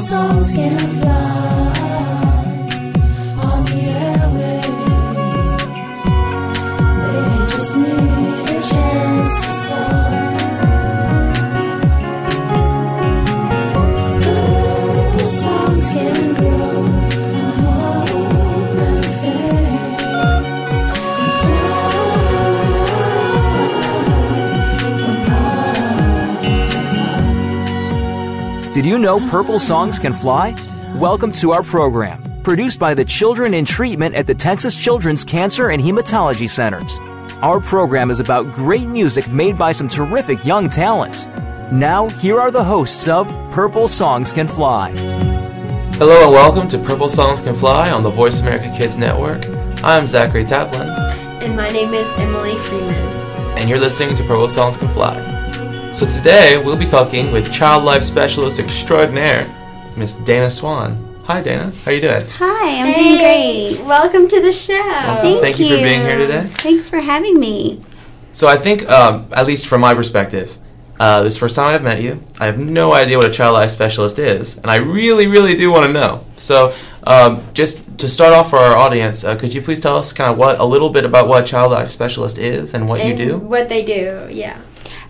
songs can fly Did you know Purple Songs Can Fly? Welcome to our program, produced by the Children in Treatment at the Texas Children's Cancer and Hematology Centers. Our program is about great music made by some terrific young talents. Now, here are the hosts of Purple Songs Can Fly. Hello and welcome to Purple Songs Can Fly on the Voice America Kids Network. I'm Zachary Tavlin, And my name is Emily Freeman. and you're listening to Purple Songs Can Fly. So today we'll be talking with Child Life Specialist Extraordinaire, Miss Dana Swan. Hi Dana, how you doing? Hi, I'm doing great. Welcome to the show. Welcome. Thank you for being here today. Thanks for having me. So I think, um, at least from my perspective, uh, this first time I've met you. I have no idea what a Child Life Specialist is, and I really, really do want to know. So um, just to start off for our audience, uh, could you please tell us kind of what a little bit about what a Child Life Specialist is and what you do? What they do, yeah.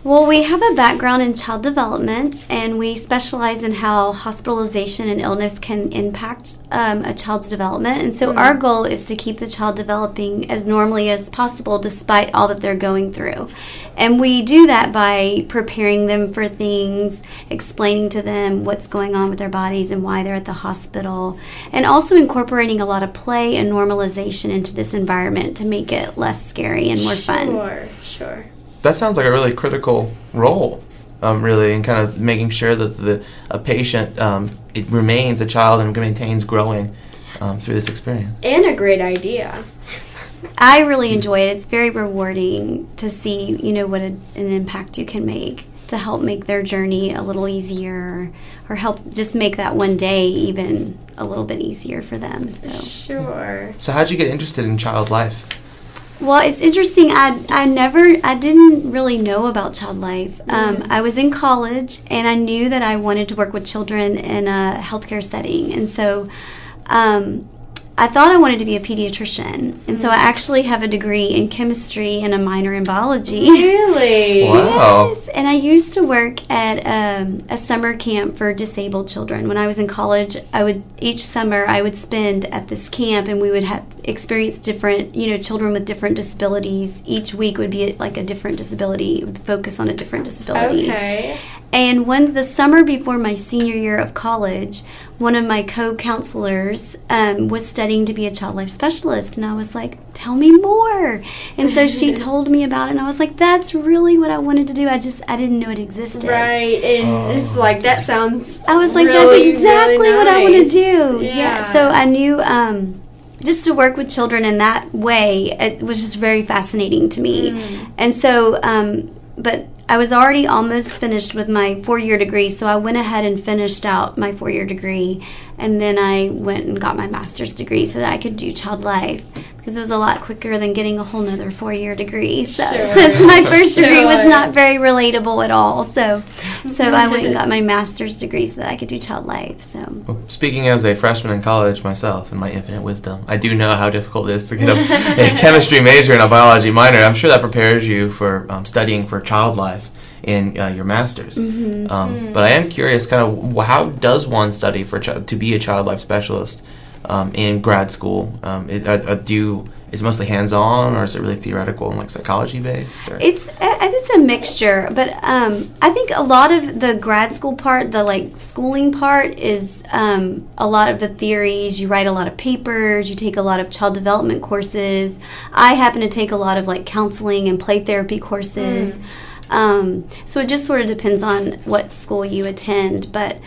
Well, we have a background in child development, and we specialize in how hospitalization and illness can impact um, a child's development. And so, our goal is to keep the child developing as normally as possible despite all that they're going through. And we do that by preparing them for things, explaining to them what's going on with their bodies and why they're at the hospital, and also incorporating a lot of play and normalization into this environment to make it less scary and more fun. Sure, sure. That sounds like a really critical role, um, really, in kind of making sure that the a patient um, it remains a child and maintains growing um, through this experience. And a great idea. I really enjoy it. It's very rewarding to see, you know, what a, an impact you can make to help make their journey a little easier or help just make that one day even a little bit easier for them. So, Sure. So, how'd you get interested in child life? Well, it's interesting. I I never I didn't really know about child life. Um, I was in college and I knew that I wanted to work with children in a healthcare setting, and so. Um, I thought I wanted to be a pediatrician, and so I actually have a degree in chemistry and a minor in biology. Really? Wow. Yes, and I used to work at um, a summer camp for disabled children. When I was in college, I would each summer I would spend at this camp, and we would have experience different, you know, children with different disabilities. Each week would be like a different disability, focus on a different disability. Okay. And when the summer before my senior year of college, one of my co counselors um, was studying to be a child life specialist. And I was like, tell me more. And so she told me about it. And I was like, that's really what I wanted to do. I just, I didn't know it existed. Right. And it's like, that sounds. I was like, really, that's exactly really what I want to nice. do. Yeah. So I knew um, just to work with children in that way, it was just very fascinating to me. Mm. And so, um, but I was already almost finished with my four year degree, so I went ahead and finished out my four year degree. And then I went and got my master's degree so that I could do child life because it was a lot quicker than getting a whole nother four year degree. So Sure. since my first degree was not very relatable at all, so so I went and got my master's degree so that I could do child life. So Well, speaking as a freshman in college myself, and my infinite wisdom, I do know how difficult it is to get a, a chemistry major and a biology minor. I'm sure that prepares you for um, studying for child life in uh, your master's. Mm-hmm. Um, but I am curious, kind of, how does one study for chi- to be a child life specialist um, in grad school? Um, it, uh, uh, do you, is it mostly hands-on, or is it really theoretical and like psychology based? Or? It's I- I- it's a mixture, but um, I think a lot of the grad school part, the like schooling part, is um, a lot of the theories. You write a lot of papers. You take a lot of child development courses. I happen to take a lot of like counseling and play therapy courses. Um, so it just sort of depends on what school you attend, but.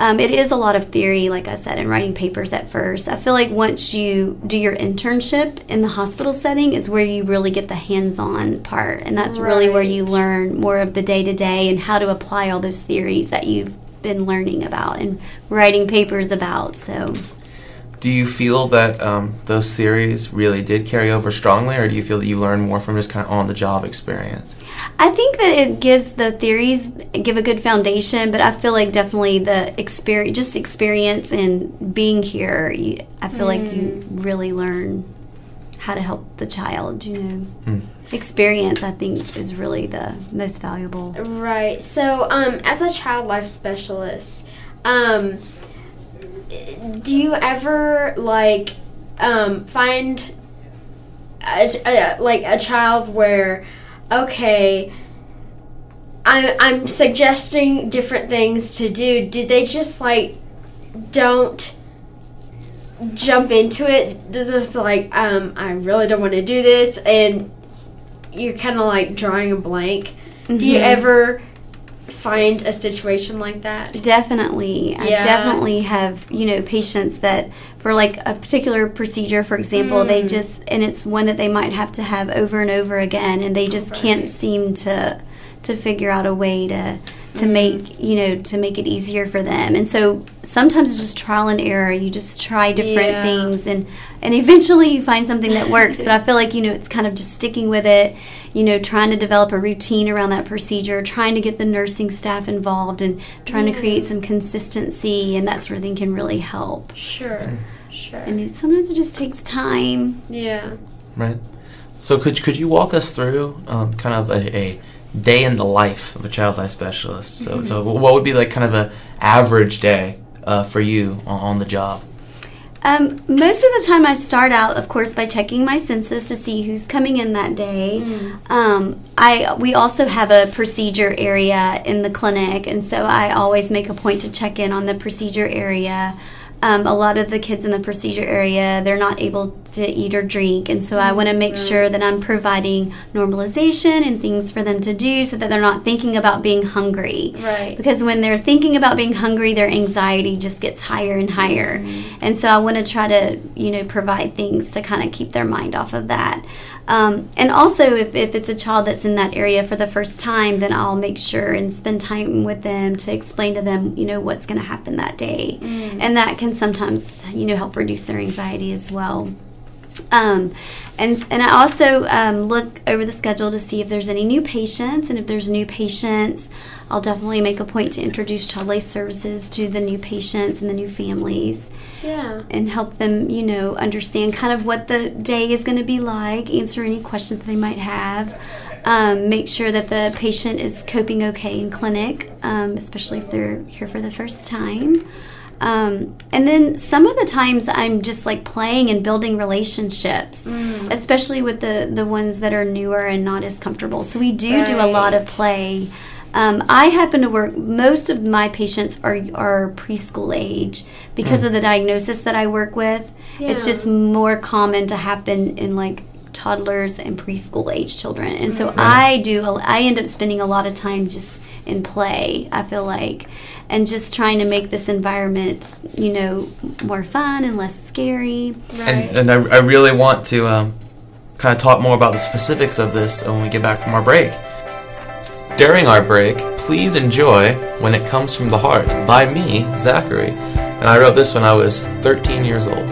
Um, it is a lot of theory, like I said, and writing papers at first. I feel like once you do your internship in the hospital setting is where you really get the hands-on part, and that's really where you learn more of the day-to-day and how to apply all those theories that you've been learning about and writing papers about. So do you feel that um, those theories really did carry over strongly, or do you feel that you learned more from just kind of on the job experience? I think that it gives the theories give a good foundation, but I feel like definitely the experience, just experience and being here, I feel like you really learn how to help the child. You know, Mm. experience I think is really the most valuable. Right. So, um, as a child life specialist, um, do you ever like um, find a, a, like a child where, okay, I'm I'm suggesting different things to do. Do they just like don't jump into it? They're just like, um, I really don't want to do this, and you're kind of like drawing a blank. Do you Mhm. ever find a situation like that? Definitely. I definitely have, you know, patients that for like a particular procedure, for example, they Mm. just and it's one that they might have to have over and over again and they just can't seem to to figure out a way to to Mm. make, you know, to make it easier for them. And so sometimes it's just trial and error. You just try different Yeah. things and and eventually you find something that works, but I feel like, you know, it's kind of just sticking with it, you know, trying to develop a routine around that procedure, trying to get the nursing staff involved and trying to create some consistency and that sort of thing can really help. Sure. Sure. And it, sometimes it just takes time. yeah. Right. So could could you walk us through um, kind of a, a day in the life of a child life specialist? So so what would be like kind of a average day uh, for you on, on the job? Um, most of the time, I start out, of course, by checking my census to see who's coming in that day. Um, I we also have a procedure area in the clinic, and so I always make a point to check in on the procedure area. Um, a lot of the kids in the procedure area, they're not able to eat or drink, and so I want to make sure that I'm providing normalization and things for them to do, so that they're not thinking about being hungry. Right. because when they're thinking about being hungry their anxiety just gets higher and higher. And so i want to try to you know provide things to kind of keep their mind off of that um, and also if, if it's a child that's in that area for the first time then i'll make sure and spend time with them to explain to them you know what's going to happen that day. And that can sometimes you know help reduce their anxiety as well. Um, and and I also um, look over the schedule to see if there's any new patients, and if there's new patients, I'll definitely make a point to introduce child life services to the new patients and the new families, Yeah. and help them, you know, understand kind of what the day is going to be like, answer any questions that they might have. Um, make sure that the patient is coping okay in clinic, um, especially if they're here for the first time. Um, and then some of the times I'm just like playing and building relationships, especially with the the ones that are newer and not as comfortable. So we do do a lot of play. Um, I happen to work. Most of my patients are are preschool age because of the diagnosis that I work with. It's just more common to happen in like toddlers and preschool age children, and so I do. I end up spending a lot of time just in play. I feel like, and just trying to make this environment, you know, more fun and less scary. Right. And, and I, I really want to um, kind of talk more about the specifics of this when we get back from our break. During our break, please enjoy When It Comes From the Heart by me, Zachary. And I wrote this when I was 13 years old.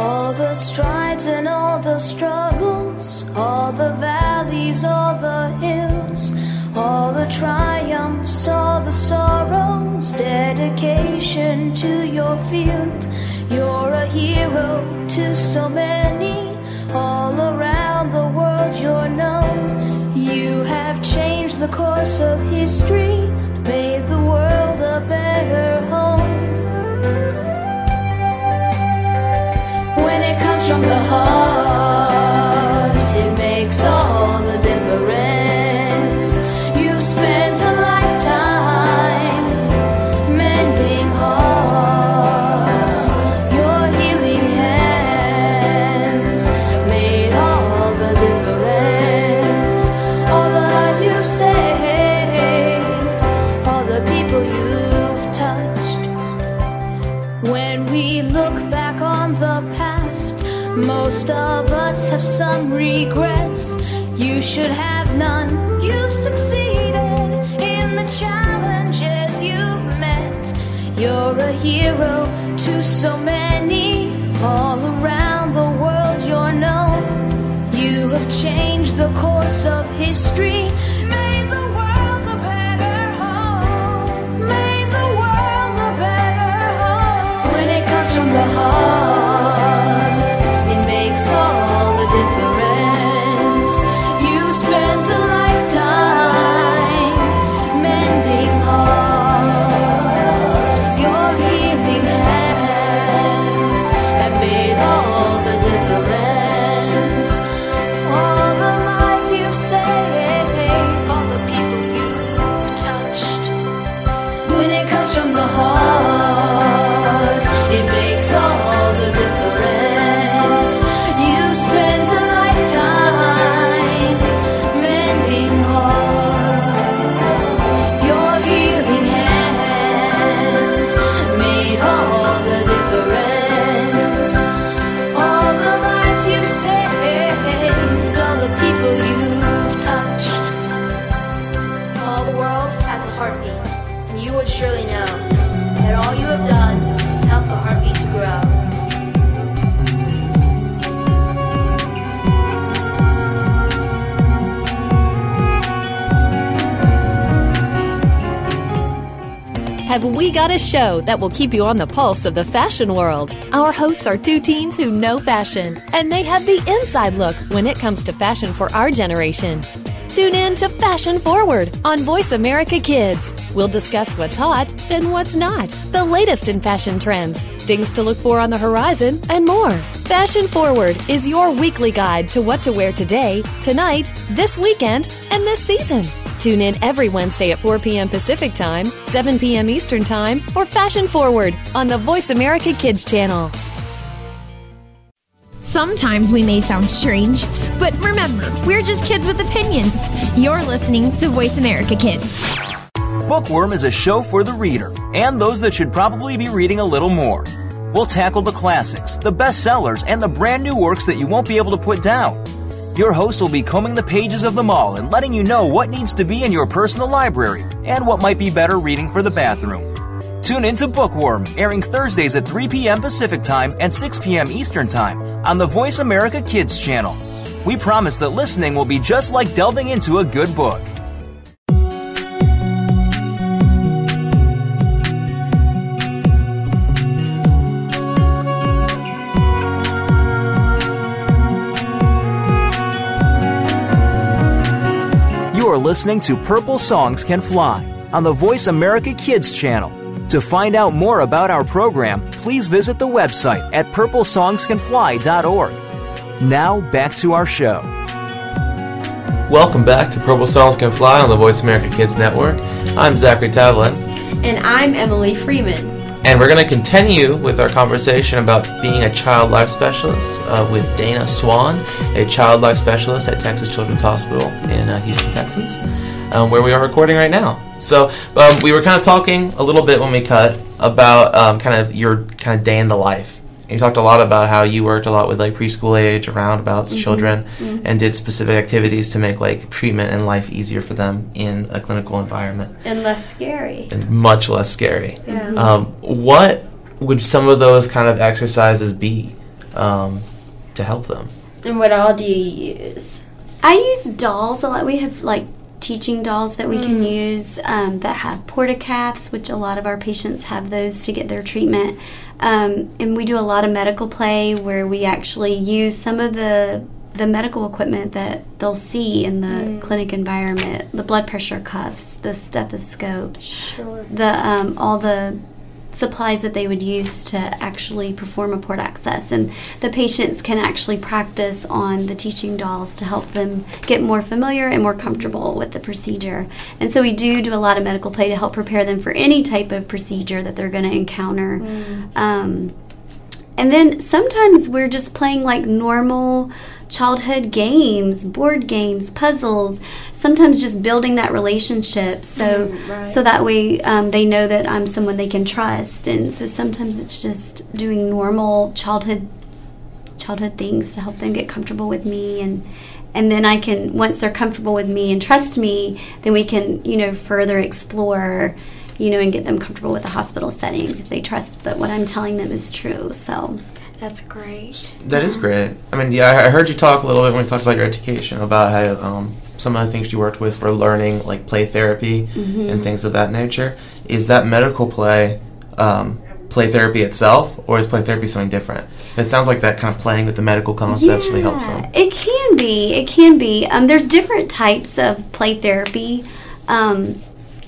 All the strides and all the struggles, all the valleys, all the hills, all the triumphs, all the sorrows, dedication to your field. You're a hero to so many, all around the world you're known. Have changed the course of history, made the world a better home. When it comes from the heart, have some regrets. You should have none. You've succeeded in the challenges you've met. You're a hero to so many. All around the world, you're known. You have changed the course of history. Show that will keep you on the pulse of the fashion world? Our hosts are two teens who know fashion, and they have the inside look when it comes to fashion for our generation. Tune in to Fashion Forward on Voice America Kids. We'll discuss what's hot and what's not, the latest in fashion trends, things to look for on the horizon, and more. Fashion Forward is your weekly guide to what to wear today, tonight, this weekend, and this season. Tune in every Wednesday at 4 p.m. Pacific Time, 7 p.m. Eastern Time for Fashion Forward on the Voice America Kids channel. Sometimes we may sound strange, but remember, we're just kids with opinions. You're listening to Voice America Kids. Bookworm is a show for the reader and those that should probably be reading a little more. We'll tackle the classics, the bestsellers, and the brand new works that you won't be able to put down. Your host will be combing the pages of them all and letting you know what needs to be in your personal library and what might be better reading for the bathroom. Tune into Bookworm, airing Thursdays at 3 p.m. Pacific Time and 6 p.m. Eastern Time on the Voice America Kids channel. We promise that listening will be just like delving into a good book. Listening to Purple Songs Can Fly on the Voice America Kids channel. To find out more about our program, please visit the website at purplesongscanfly.org. Now, back to our show. Welcome back to Purple Songs Can Fly on the Voice America Kids Network. I'm Zachary Tavlin, And I'm Emily Freeman. And we're going to continue with our conversation about being a child life specialist uh, with Dana Swan, a child life specialist at Texas Children's Hospital in uh, Houston, Texas, um, where we are recording right now. So um, we were kind of talking a little bit when we cut about um, kind of your kind of day in the life. And you talked a lot about how you worked a lot with like preschool age around about children and did specific activities to make like treatment and life easier for them in a clinical environment And less scary. and much less scary. Yeah. Um, what would some of those kind of exercises be um, to help them? And what all do you use? I use dolls a lot. We have like teaching dolls that we can use um, that have portacaths, which a lot of our patients have those to get their treatment. Um, and we do a lot of medical play where we actually use some of the the medical equipment that they'll see in the clinic environment, the blood pressure cuffs, the stethoscopes, Sure. the um, all the supplies that they would use to actually perform a port access. And the patients can actually practice on the teaching dolls to help them get more familiar and more comfortable with the procedure. And so we do do a lot of medical play to help prepare them for any type of procedure that they're going to encounter um, and then sometimes we're just playing like normal childhood games, board games, puzzles. Sometimes just building that relationship, so Mm, right. so that way um, they know that I'm someone they can trust. And so sometimes it's just doing normal childhood childhood things to help them get comfortable with me and and then I can once they're comfortable with me and trust me, then we can you know further explore you know, and get them comfortable with the hospital setting because they trust that what I'm telling them is true. So That's great. That is great. I mean, yeah, I heard you talk a little bit when we talked about your education about how um, some of the things you worked with were learning, like play therapy and things of that nature. Is that medical play um, play therapy itself, or is play therapy something different? It sounds like that kind of playing with the medical concepts really helps them. It can be. It can be. Um, there's different types of play therapy. Um,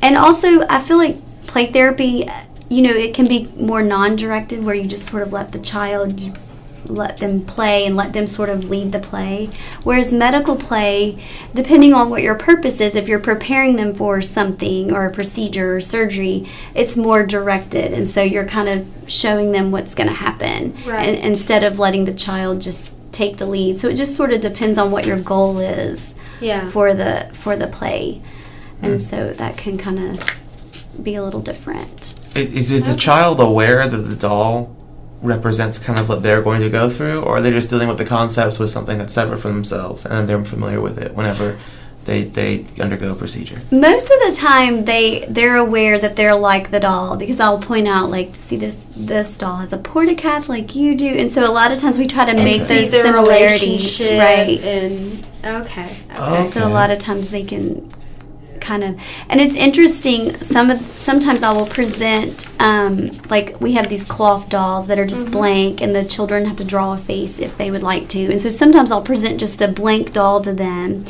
and also, I feel like play therapy, you know, it can be more non directed where you just sort of let the child, let them play and let them sort of lead the play. Whereas medical play, depending on what your purpose is, if you're preparing them for something or a procedure or surgery, it's more directed. And so you're kind of showing them what's going to happen Right. and, instead of letting the child just take the lead. So it just sort of depends on what your goal is Yeah. for the for the play. And hmm. so that can kind of be a little different. Is, is the child aware that the doll represents kind of what they're going to go through, or are they just dealing with the concepts with something that's separate from themselves and they're familiar with it whenever they, they undergo a procedure? Most of the time they they're aware that they're like the doll because I'll point out like see this this doll has a portacath like you do and so a lot of times we try to make See those similarities right And okay. Okay. Oh. So a lot of times they can kind of, and it's interesting. Some of sometimes I will present um, like we have these cloth dolls that are just blank, and the children have to draw a face if they would like to. And so sometimes I'll present just a blank doll to them.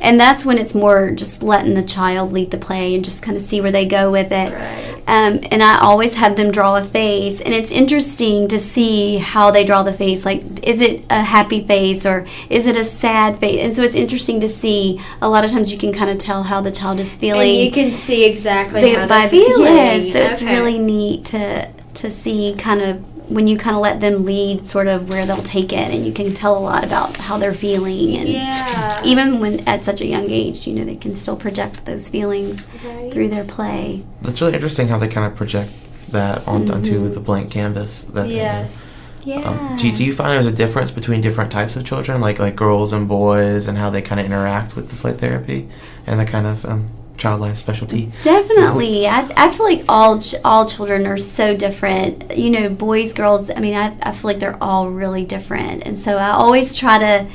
And that's when it's more just letting the child lead the play and just kind of see where they go with it. Right. Um, and I always have them draw a face, and it's interesting to see how they draw the face. Like, is it a happy face or is it a sad face? And so it's interesting to see. A lot of times you can kind of tell how the child is feeling And you can see exactly they- how they're feeling. Yes, so it's really neat to to see kind of when you kind of let them lead, sort of where they'll take it, and you can tell a lot about how they're feeling and. Yeah. Even when at such a young age, you know, they can still project those feelings Right. through their play. That's really interesting how they kind of project that on, onto the blank canvas. That Yes. Yeah. Um, do, do you find there's a difference between different types of children, like like girls and boys, and how they kind of interact with the play therapy and the kind of um, child life specialty? Definitely, I, I feel like all ch- all children are so different. You know, boys, girls. I mean, I, I feel like they're all really different, and so I always try to,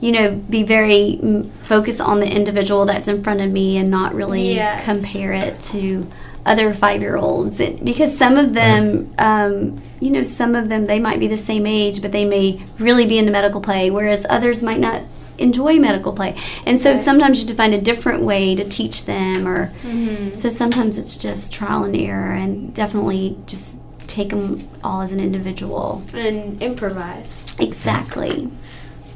you know, be very mm, focused on the individual that's in front of me and not really Yes. compare it to other five year olds because some of them, um, you know, some of them they might be the same age, but they may really be into medical play, whereas others might not enjoy medical play. And so sometimes you have to find a different way to teach them or so sometimes it's just trial and error and definitely just take them all as an individual. And improvise. Exactly.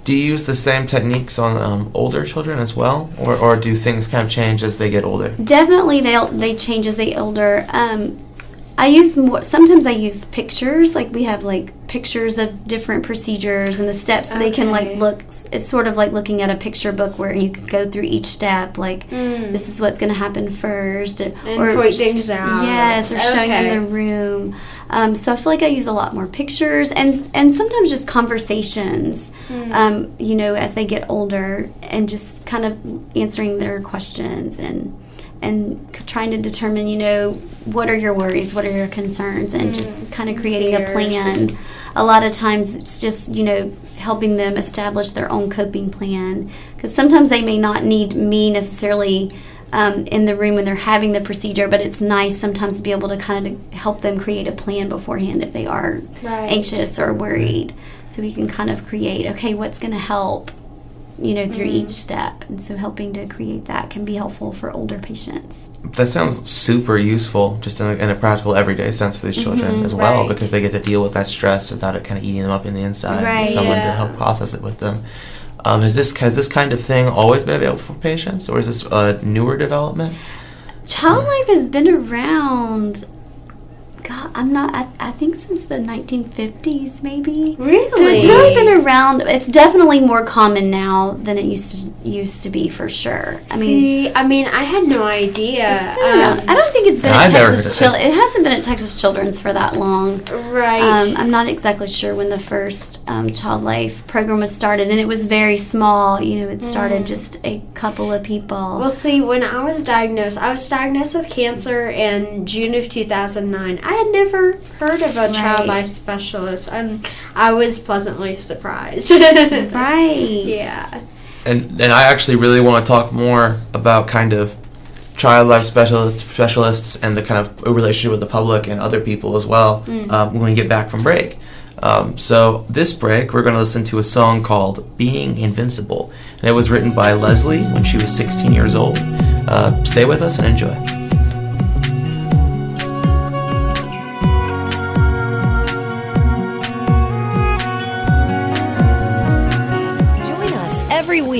Do you use the same techniques on um, older children as well, or, or do things kind of change as they get older? Definitely they they change as they get older. Um, I use more. Sometimes I use pictures. Like we have like pictures of different procedures and the steps, so they can like look. It's sort of like looking at a picture book where you can go through each step. Like this is what's going to happen first, or, Mm. And point things out. Yes, or showing them the room. Um, so I feel like I use a lot more pictures and and sometimes just conversations. Hmm. Um, you know, as they get older, and just kind of answering their questions and and trying to determine, you know, what are your worries, what are your concerns, and just kind of creating a plan. A lot of times it's just, you know, helping them establish their own coping plan. Because sometimes they may not need me necessarily um, in the room when they're having the procedure, but it's nice sometimes to be able to kind of help them create a plan beforehand if they are Right. anxious or worried. So we can kind of create, okay, what's going to help, you know, through each step. And so helping to create that can be helpful for older patients. That sounds super useful, just in a, in a practical, everyday sense for these children as well, right. because they get to deal with that stress without it kind of eating them up in the inside. Right. Someone to help process it with them. Um, has this has this kind of thing always been available for patients, or is this a newer development? Child life has been around God, I'm not. I, I think since the 1950s, maybe. Really? So it's really been around. It's definitely more common now than it used to used to be for sure. I mean, See, I mean, I had no idea. it's been around. Um, I don't think it's been No, at I've Texas Chil- It hasn't been at Texas Children's for that long. right. Um, I'm not exactly sure when the first um, child life program was started, and it was very small. You know, it started just a couple of people. Mm. well, see, when I was diagnosed, I was diagnosed with cancer in June of 2009. I had never heard of a Right. child life specialist, and I was pleasantly surprised. right. Yeah. and and I actually really want to talk more about kind of child life specialists, specialists, and the kind of relationship with the public and other people as well um, when we get back from break. Um, so this break, we're going to listen to a song called "Being Invincible," and it was written by Leslie when she was 16 years old. Uh, stay with us and enjoy.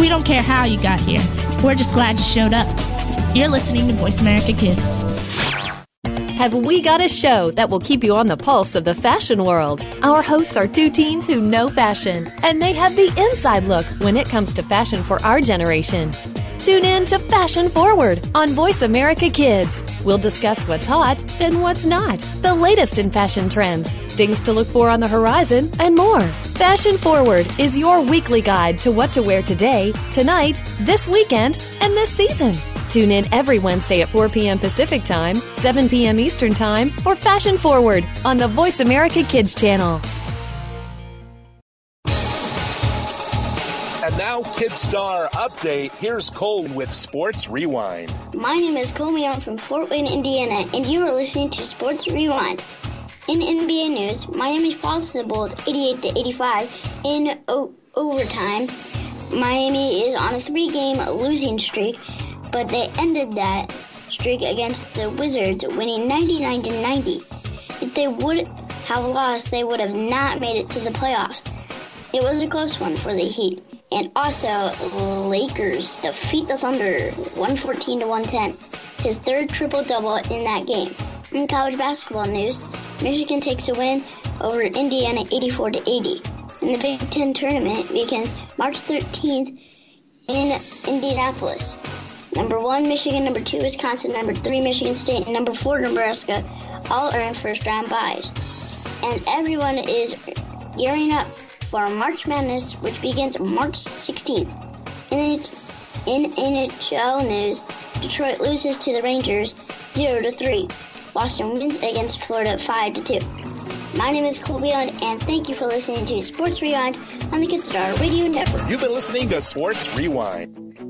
We don't care how you got here. We're just glad you showed up. You're listening to Voice America Kids. Have we got a show that will keep you on the pulse of the fashion world? Our hosts are two teens who know fashion, and they have the inside look when it comes to fashion for our generation. Tune in to Fashion Forward on Voice America Kids. We'll discuss what's hot and what's not, the latest in fashion trends, things to look for on the horizon, and more. Fashion Forward is your weekly guide to what to wear today, tonight, this weekend, and this season. Tune in every Wednesday at 4 p.m. Pacific Time, 7 p.m. Eastern Time for Fashion Forward on the Voice America Kids channel. And now, Kid Star Update. Here's Cole with Sports Rewind. My name is Colby. I'm from Fort Wayne, Indiana, and you are listening to Sports Rewind. In NBA news, Miami falls to the Bulls 88 to 85 in o- overtime. Miami is on a three-game losing streak, but they ended that streak against the Wizards, winning 99 to 90. If they would have lost, they would have not made it to the playoffs. It was a close one for the Heat. And also, Lakers defeat the Thunder 114 to 110. His third triple double in that game. In college basketball news, Michigan takes a win over Indiana 84 to 80. And the Big Ten tournament begins March 13th in Indianapolis. Number one, Michigan. Number two, Wisconsin. Number three, Michigan State. And number four, Nebraska. All earn first round buys. And everyone is gearing up for March Madness, which begins March 16th. In, in NHL news, Detroit loses to the Rangers 0 to 3. Boston wins against Florida 5 to 2. My name is Cole Beyond, and thank you for listening to Sports Rewind on the Kidstar Radio Network. You've been listening to Sports Rewind.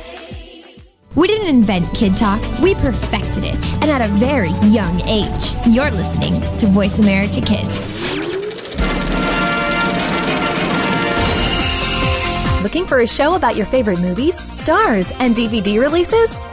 We didn't invent Kid Talk, we perfected it, and at a very young age. You're listening to Voice America Kids. Looking for a show about your favorite movies, stars, and DVD releases?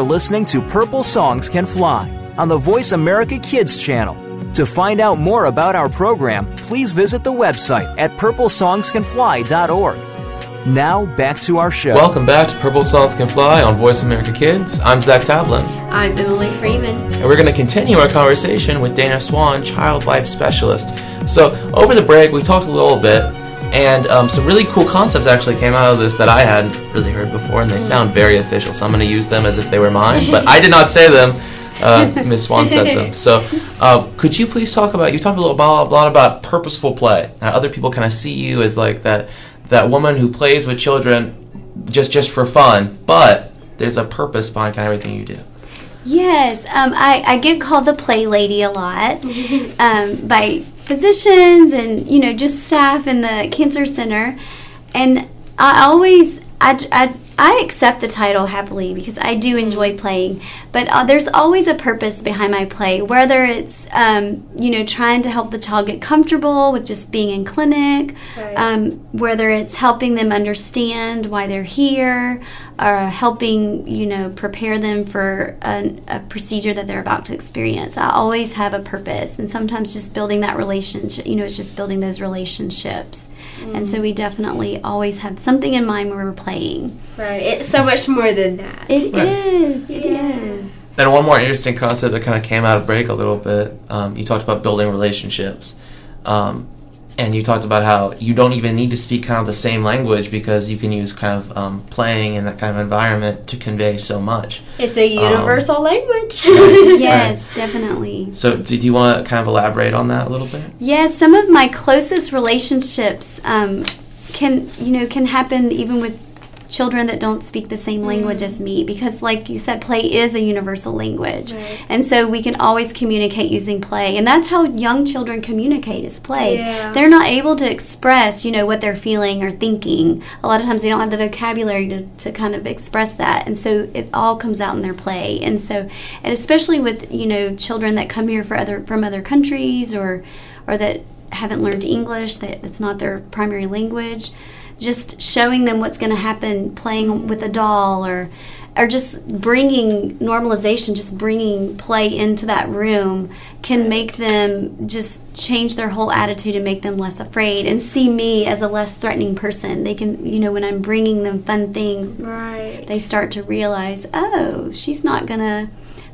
Are listening to Purple Songs Can Fly on the Voice America Kids channel. To find out more about our program, please visit the website at purplesongscanfly.org. Now, back to our show. Welcome back to Purple Songs Can Fly on Voice America Kids. I'm Zach Tavlin, I'm Emily Freeman. and we're going to continue our conversation with Dana Swan, Child Life Specialist. So, over the break, we talked a little bit, and um, some really cool concepts actually came out of this that I hadn't really heard before, and they sound very official. So, I'm going to use them as if they were mine, but I did not say them. Uh, Ms. Swan said them. So, uh, could you please talk about? You talked a little a lot about purposeful play. How other people kind of see you as like that that woman who plays with children just just for fun, but there's a purpose behind kind of everything you do. Yes, um, I, I get called the play lady a lot um, by physicians and you know just staff in the cancer center, and I always I, I, I accept the title happily because I do enjoy playing, but uh, there's always a purpose behind my play, whether it's um, you know trying to help the child get comfortable with just being in clinic, Right. um, whether it's helping them understand why they're here, or helping you know prepare them for an, a procedure that they're about to experience. I always have a purpose, and sometimes just building that relationship. You know, it's just building those relationships, and so we definitely always had something in mind when we were playing. Right. It's so much more than that. It Right. is. It is. And one more interesting concept that kind of came out of break a little bit. Um, you talked about building relationships, um, and you talked about how you don't even need to speak kind of the same language because you can use kind of um, playing in that kind of environment to convey so much. It's a universal language. Yes, definitely. So, do, do you want to kind of elaborate on that a little bit? Yes, some of my closest relationships um, can you know can happen even with children that don't speak the same language as mm. me because like you said play is a universal language. Right. and so we can always communicate using play and that's how young children communicate is play. Yeah. they're not able to express you know what they're feeling or thinking. A lot of times they don't have the vocabulary to, to kind of express that and so it all comes out in their play. And so and especially with you know children that come here for other from other countries or or that haven't learned english that it's not their primary language just showing them what's going to happen playing with a doll or or just bringing normalization just bringing play into that room can make them just change their whole attitude and make them less afraid and see me as a less threatening person. They can you know when i'm bringing them fun things right. they start to realize oh she's not going to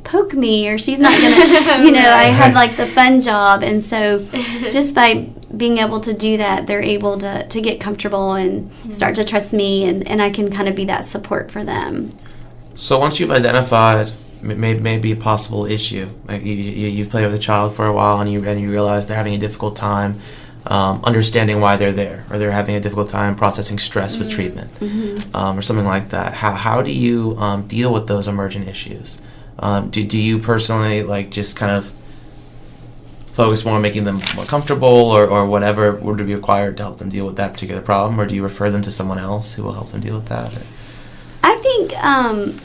poke me or she's not gonna you know i had like the fun job. And so just by being able to do that they're able to, to get comfortable and start to trust me and, and i can kind of be that support for them So once you've identified m- may, maybe a possible issue, like you, you, you've played with a child for a while and you and you realize they're having a difficult time um, understanding why they're there, or they're having a difficult time processing stress with treatment, um, or something like that. How how do you um, deal with those emergent issues? Um, do do you personally like just kind of focus more on making them more comfortable, or, or whatever would be required to help them deal with that particular problem, or do you refer them to someone else who will help them deal with that? I think um,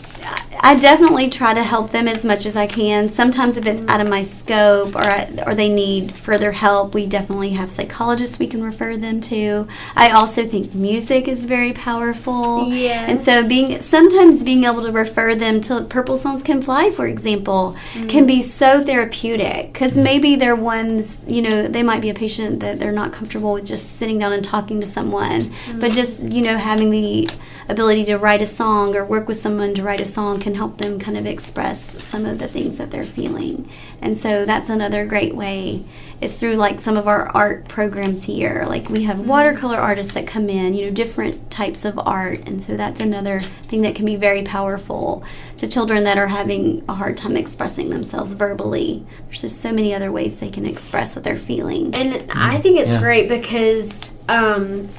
I definitely try to help them as much as I can. Sometimes, if it's out of my scope or I, or they need further help, we definitely have psychologists we can refer them to. I also think music is very powerful. Yes. And so, being sometimes being able to refer them to Purple Songs Can Fly, for example, can be so therapeutic because maybe they're ones you know they might be a patient that they're not comfortable with just sitting down and talking to someone, but mm-hmm. just you know having the ability to write a song or work with someone to write a song can help them kind of express some of the things that they're feeling. And so that's another great way is through like some of our art programs here. Like we have watercolor artists that come in, you know, different types of art. And so that's another thing that can be very powerful to children that are having a hard time expressing themselves verbally. There's just so many other ways they can express what they're feeling. And I think it's Yeah. great because um,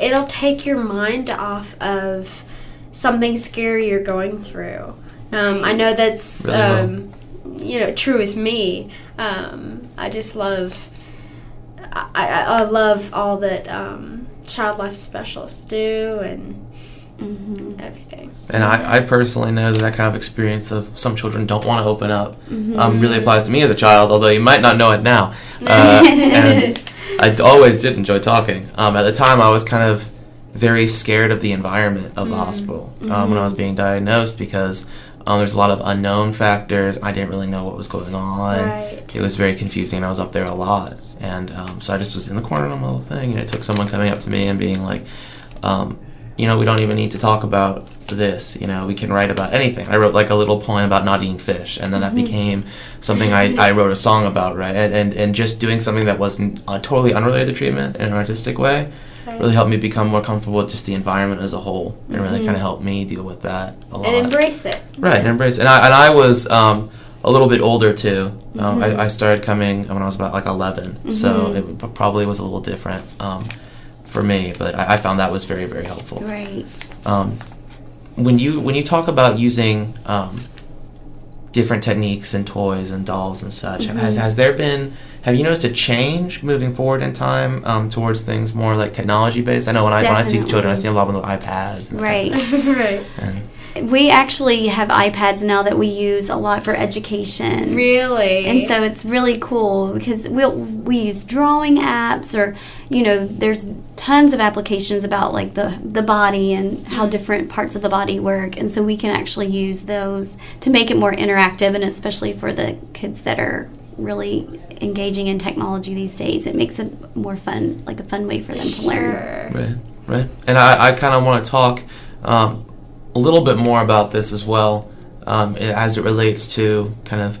it'll take your mind off of something scary you're going through. Um, I know that's Really will. um, you know true with me. Um, I just love I, I, I love all that um, child life specialists do and everything. And I, I personally know that that kind of experience of some children don't want to open up um, Mhm. really applies to me as a child, although you might not know it now. Uh, and I always did enjoy talking. Um, at the time, I was kind of very scared of the environment of the hospital um, when I was being diagnosed because um, there's a lot of unknown factors. I didn't really know what was going on. Right. It was very confusing. I was up there a lot. And um, so I just was in the corner of my little thing, and it took someone coming up to me and being like, um, you know, we don't even need to talk about this. You know, we can write about anything. I wrote like a little poem about not eating fish, and then that Mhm. became something I, I wrote a song about, right? And, and, and just doing something that wasn't uh, totally unrelated to treatment in an artistic way really helped me become more comfortable with just the environment as a whole, and really Mhm. kind of helped me deal with that a lot. And embrace it. Right, and embrace. it. And I and I was um, a little bit older too. Um, Mhm. I, I started coming when I was about like 11, so Mhm. it probably was a little different um, for me. But I, I found that was very very helpful. Right. Um, when you when you talk about using um, different techniques and toys and dolls and such, has Mhm. has there been have you noticed a change moving forward in time um, towards things more like technology based? I know when I when I see children, I see them a lot with iPads. And Right. right. And We actually have iPads now that we use a lot for education. Really? And so it's really cool because we will we use drawing apps or you know there's tons of applications about like the the body and how different parts of the body work and so we can actually use those to make it more interactive and especially for the kids that are really engaging in technology these days it makes it more fun like a fun way for them to learn Right, right. And I, I kind of want to talk um, a little bit more about this as well um, as it relates to kind of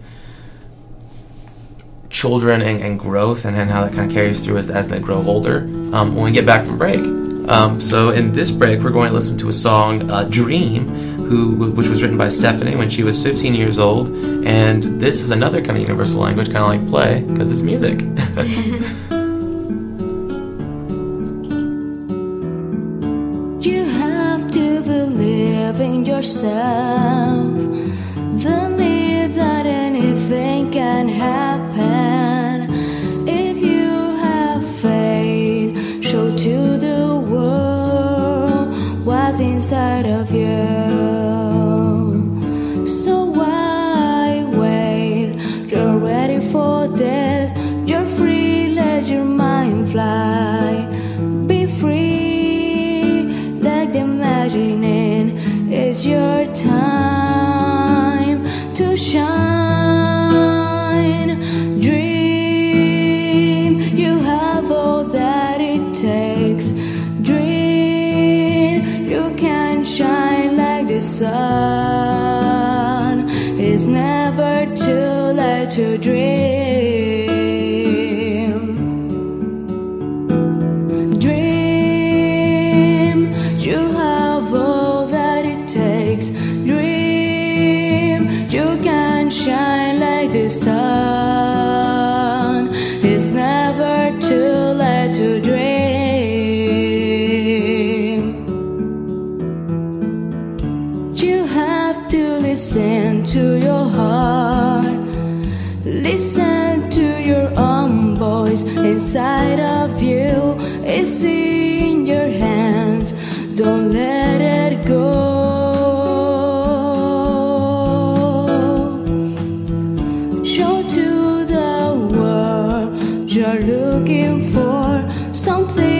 children and, and growth and, and how that kind of carries through as, as they grow older um, when we get back from break. Um, so in this break, we're going to listen to a song, uh, "Dream," who which was written by Stephanie when she was 15 years old, and this is another kind of universal language, kind of like play, because it's music. loving yourself. looking for something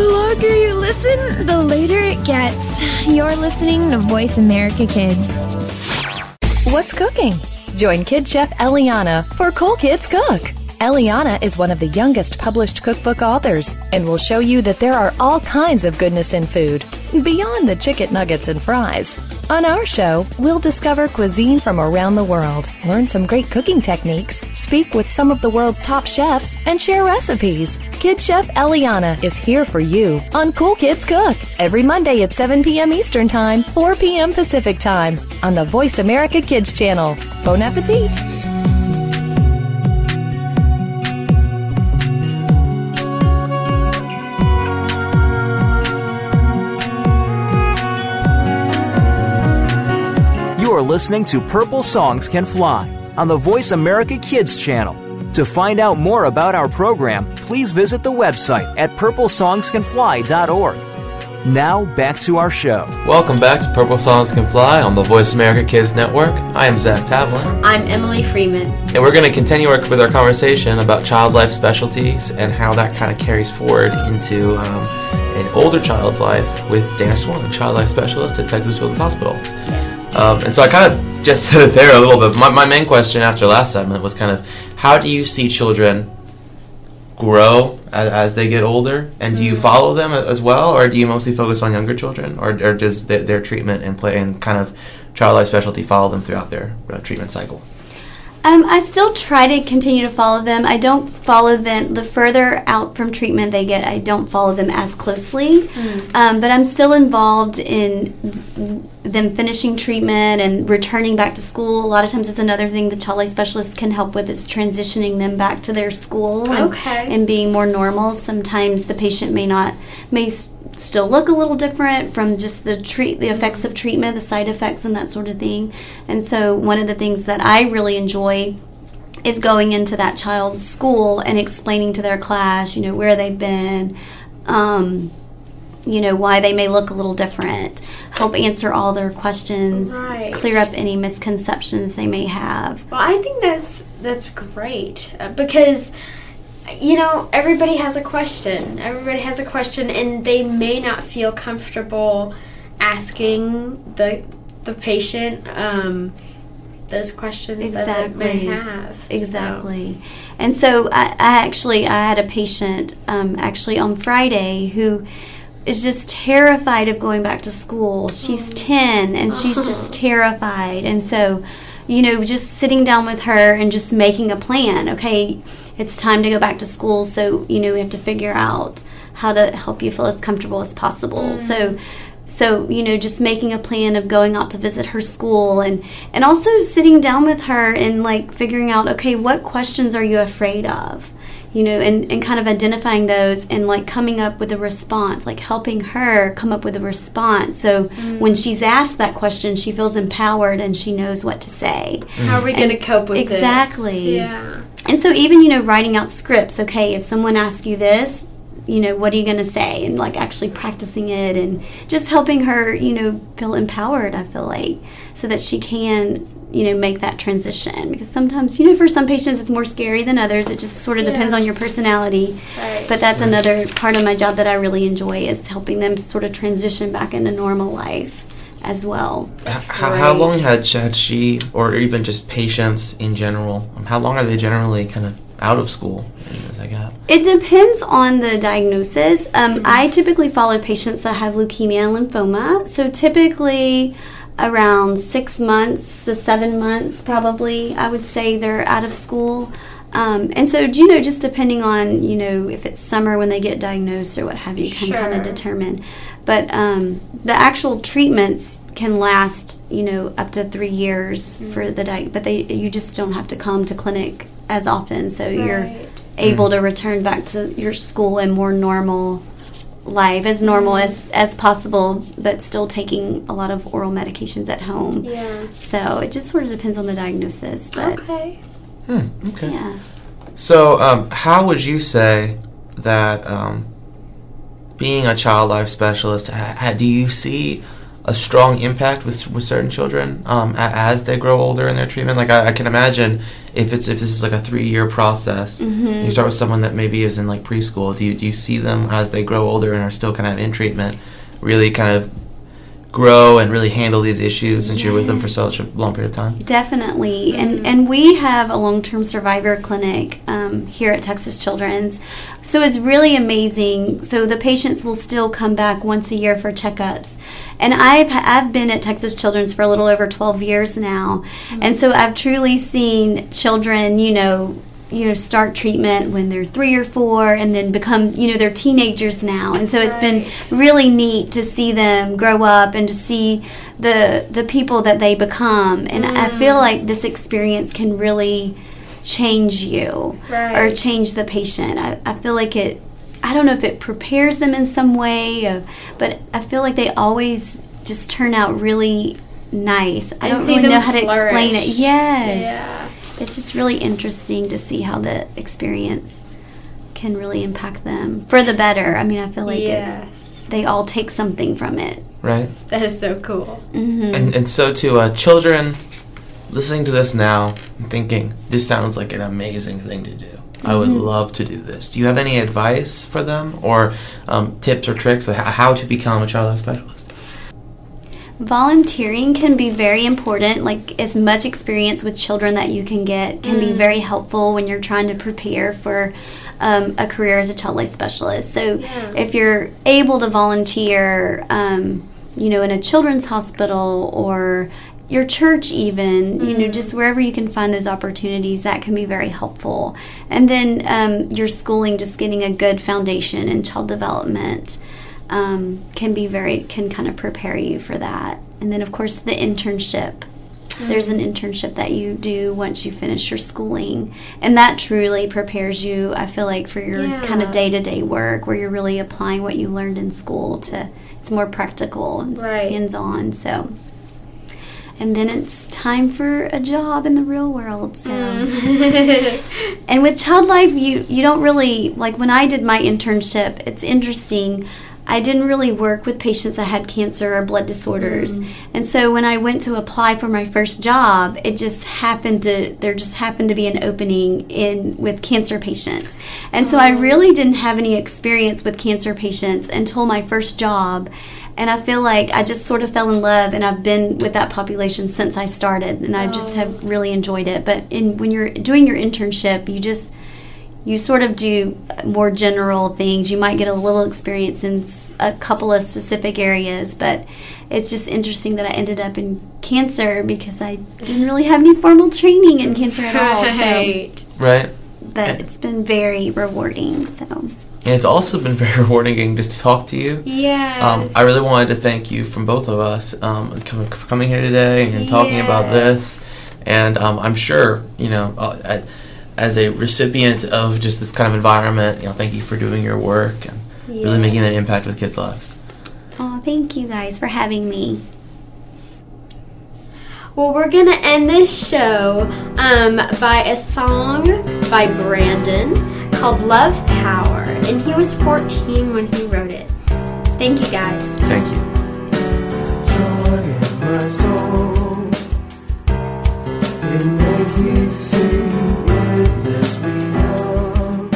The longer you listen, the later it gets. You're listening to Voice America Kids. What's cooking? Join Kid Chef Eliana for Cool Kids Cook. Eliana is one of the youngest published cookbook authors and will show you that there are all kinds of goodness in food, beyond the chicken nuggets and fries. On our show, we'll discover cuisine from around the world, learn some great cooking techniques, speak with some of the world's top chefs, and share recipes. Kid Chef Eliana is here for you on Cool Kids Cook every Monday at 7 p.m. Eastern Time, 4 p.m. Pacific Time on the Voice America Kids channel. Bon appetit! You are listening to Purple Songs Can Fly on the Voice America Kids channel. To find out more about our program, please visit the website at purplesongscanfly.org. Now, back to our show. Welcome back to Purple Songs Can Fly on the Voice America Kids Network. I am Zach Tavlin, I'm Emily Freeman. and we're going to continue our, with our conversation about child life specialties and how that kind of carries forward into um, an older child's life with Dana Swan, child life specialist at Texas Children's Hospital. Yes. Um, and so I kind of just said it there a little bit. My, my main question after last segment was kind of how do you see children grow as, as they get older? And do you follow them as well, or do you mostly focus on younger children, or, or does their, their treatment and play and kind of child life specialty follow them throughout their uh, treatment cycle? Um, I still try to continue to follow them. I don't follow them the further out from treatment they get. I don't follow them as closely, um, but I'm still involved in them finishing treatment and returning back to school. A lot of times, it's another thing the child life specialist can help with is transitioning them back to their school and, Okay. and being more normal. Sometimes the patient may not may s- still look a little different from just the treat the effects of treatment, the side effects, and that sort of thing. And so, one of the things that I really enjoy is going into that child's school and explaining to their class, you know, where they've been, um, you know, why they may look a little different, help answer all their questions, Right. clear up any misconceptions they may have. Well, I think that's that's great uh, because you know everybody has a question. Everybody has a question, and they may not feel comfortable asking the the patient um, those questions that they may Exactly. have. So- Exactly. And so I, I actually I had a patient um, actually on Friday who is just terrified of going back to school. She's 10 and she's just terrified. And so, you know, just sitting down with her and just making a plan. Okay, it's time to go back to school, so you know, we have to figure out how to help you feel as comfortable as possible. Mm. So so you know just making a plan of going out to visit her school and and also sitting down with her and like figuring out okay what questions are you afraid of you know and, and kind of identifying those and like coming up with a response like helping her come up with a response so mm. when she's asked that question she feels empowered and she knows what to say How are we going to cope with exactly this? Yeah. And so even you know writing out scripts okay if someone asks you this you know, what are you going to say? And like actually practicing it and just helping her, you know, feel empowered, I feel like, so that she can, you know, make that transition. Because sometimes, you know, for some patients it's more scary than others. It just sort of Yeah. depends on your personality. Right. But that's another part of my job that I really enjoy is helping them sort of transition back into normal life as well. H- how, how long had, sh- had she, or even just patients in general, um, how long are they generally kind of out of school as that gap? It depends on the diagnosis. Um, I typically follow patients that have leukemia and lymphoma. So typically around six months to seven months, probably, I would say they're out of school. Um, and so, you know, just depending on, you know, if it's summer when they get diagnosed or what have you, can kind of determine. But um, the actual treatments can last, you know, up to three years for the di- but they you just don't have to come to clinic as often, so you're Right. able to return back to your school and more normal life as normal as as possible but still taking a lot of oral medications at home Yeah. so it just sort of depends on the diagnosis but Okay. Hmm, okay. yeah So, um, how would you say that um, being a child life specialist, ha- ha- do you see a strong impact with, with certain children um, a- as they grow older in their treatment? Like, I, I can imagine if it's if this is like a three year process, and you start with someone that maybe is in like preschool. Do you do you see them as they grow older and are still kind of in treatment, really kind of grow and really handle these issues since you're with them for such a long period of time? Definitely, and and we have a long term survivor clinic um, here at Texas Children's, so it's really amazing. So the patients will still come back once a year for checkups, and I've I've been at Texas Children's for a little over twelve years now, and so I've truly seen children, you know. You know, start treatment when they're three or four, and then become, you know, they're teenagers now, and so it's been really neat to see them grow up and to see the the people that they become. And i feel like this experience can really change you or change the patient. I, I feel like it i don't know if it prepares them in some way of, but i feel like they always just turn out really nice. I don't really know how to explain it. yes. Yeah. It's just really interesting to see how the experience can really impact them for the better. I mean i feel like it, yes. they all take something from it. Right. That is so cool. hmm And, and so to uh, children listening to this now and thinking this sounds like an amazing thing to do. I would love to do this. Do you have any advice for them or um, tips or tricks of how to become a child life specialist Volunteering can be very important. Like as much experience with children that you can get can be very helpful when you're trying to prepare for um, a career as a child life specialist. So Yeah. if you're able to volunteer, um, you know, in a children's hospital or your church even you know just wherever you can find those opportunities that can be very helpful and then um, your schooling just getting a good foundation in child development um, can be very can kind of prepare you for that. And then of course the internship. There's an internship that you do once you finish your schooling. And that truly prepares you i feel like for your kind of day-to-day work where you're really applying what you learned in school to it's more practical and Right. hands-on so. And then it's time for a job in the real world so. And with child life you you don't really like when i did my internship it's interesting i didn't really work with patients that had cancer or blood disorders. Mm-hmm. And so when i went to apply for my first job it just happened to there just happened to be an opening in with cancer patients. And so i oh. really didn't have any experience with cancer patients until my first job. And I feel like I just sort of fell in love, and I've been with that population since I started, and I just oh. have really enjoyed it. But in when you're doing your internship, you just you sort of do more general things. You might get a little experience in a couple of specific areas, but it's just interesting that I ended up in cancer because I didn't really have any formal training in cancer at all. Right. So, Right. right but it's been very rewarding. So. and it's also been very rewarding getting just to talk to you Yeah. um, I really wanted to thank you from both of us um, for coming here today and talking about this. And um, I'm sure, you know, uh, I, as a recipient of just this kind of environment, you know, thank you for doing your work and really making an impact with kids' lives. Oh, thank you guys for having me. Well, we're gonna end this show um, by a song by Brandon called Love Power, and he was 14 when he wrote it. Thank you guys. Thank you. It makes me sing, it lifts me up.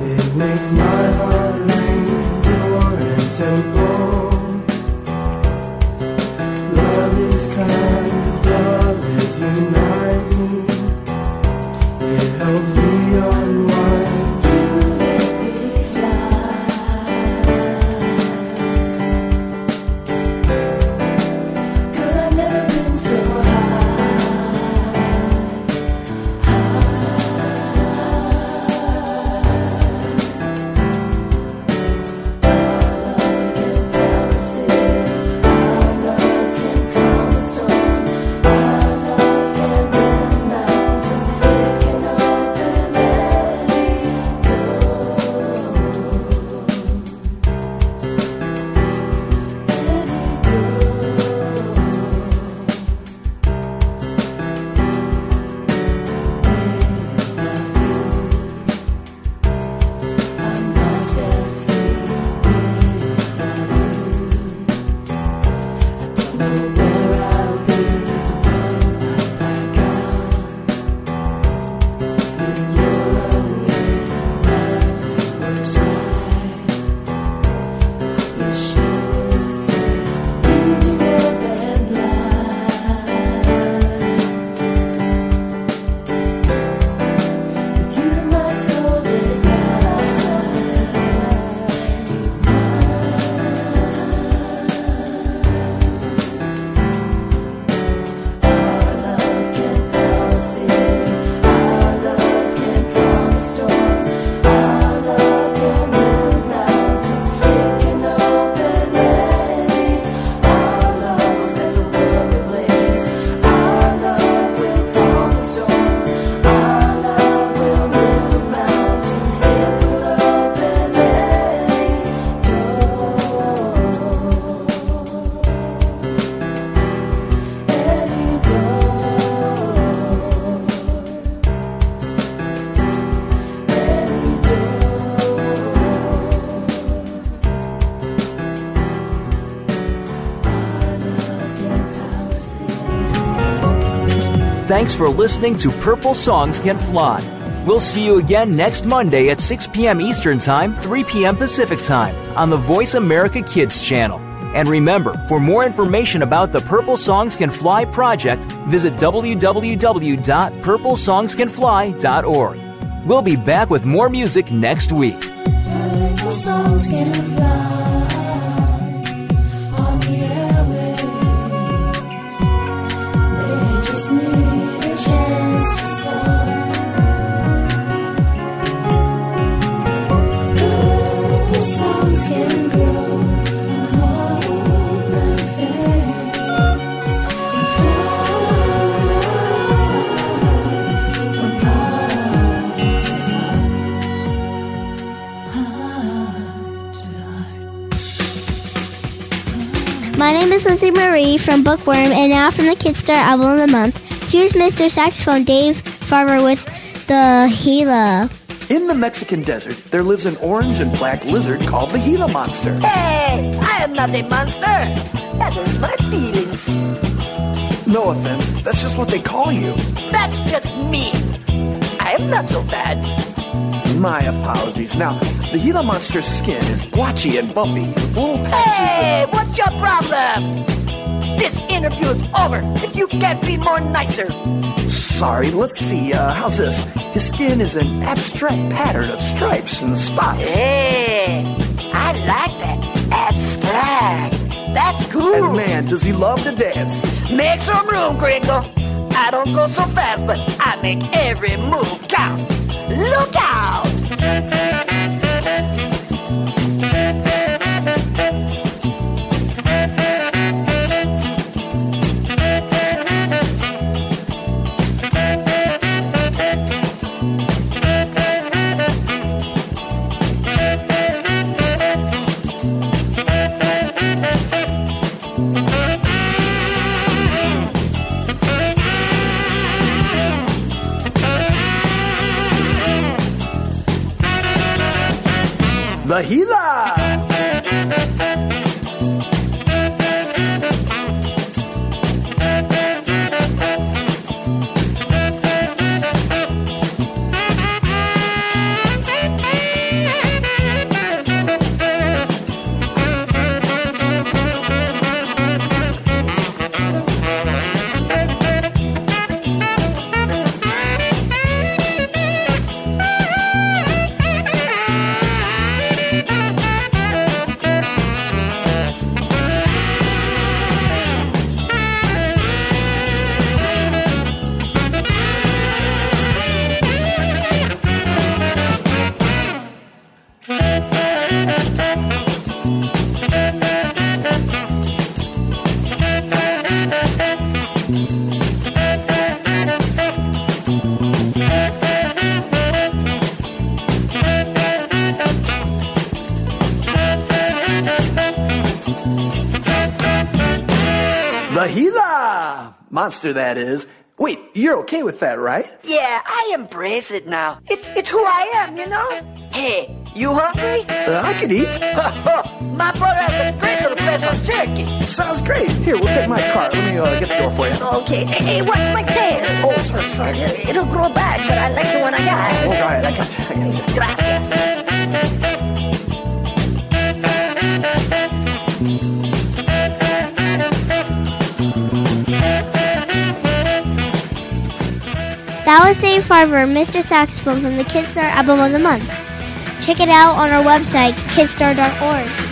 It makes my heart ring pure and simple. Love is kind, love is uniting. It helps me unwind. Thanks for listening to Purple Songs Can Fly. We'll see you again next Monday at 6 p.m. Eastern Time, 3 p.m. Pacific Time on the Voice America Kids channel. And remember, for more information about the Purple Songs Can Fly project, visit www.purplesongscanfly.org. We'll be back with more music next week. Lindsay Marie from Bookworm, and now from the Kidstar Album of the Month. Here's Mr. Saxophone Dave Farmer with the Gila. In the Mexican desert, there lives an orange and black lizard called the Gila monster. Hey, I am not a monster. That is my feelings. No offense, that's just what they call you. That's just me. I am not so bad. My apologies. Now, the Gila monster's skin is blotchy and bumpy, little Hey, what's your problem? This interview is over if you can't be more nicer. Sorry, let's see, uh, how's this? His skin is an abstract pattern of stripes and spots. Hey, I like that. Abstract. That's cool. And man, does he love to dance. Make some room, Gringo. I don't go so fast, but I make every move count. Look out! Monster, that is. Wait, you're okay with that, right? Yeah, I embrace it now. It's it's who I am, you know. Hey, you hungry? Uh, I could eat. My brother has a great little place on turkey. Sounds great. Here, we'll take my car. Let me uh, get the door for you. Okay, hey, hey, watch my tail. Oh, sorry, sorry. It'll grow back, but I like the one I got. Oh, go ahead. I got you. I got you. Gracias. That was Dave Farber, Mr. Saxophone from the Kidstar Album of the Month. Check it out on our website, kidstar.org.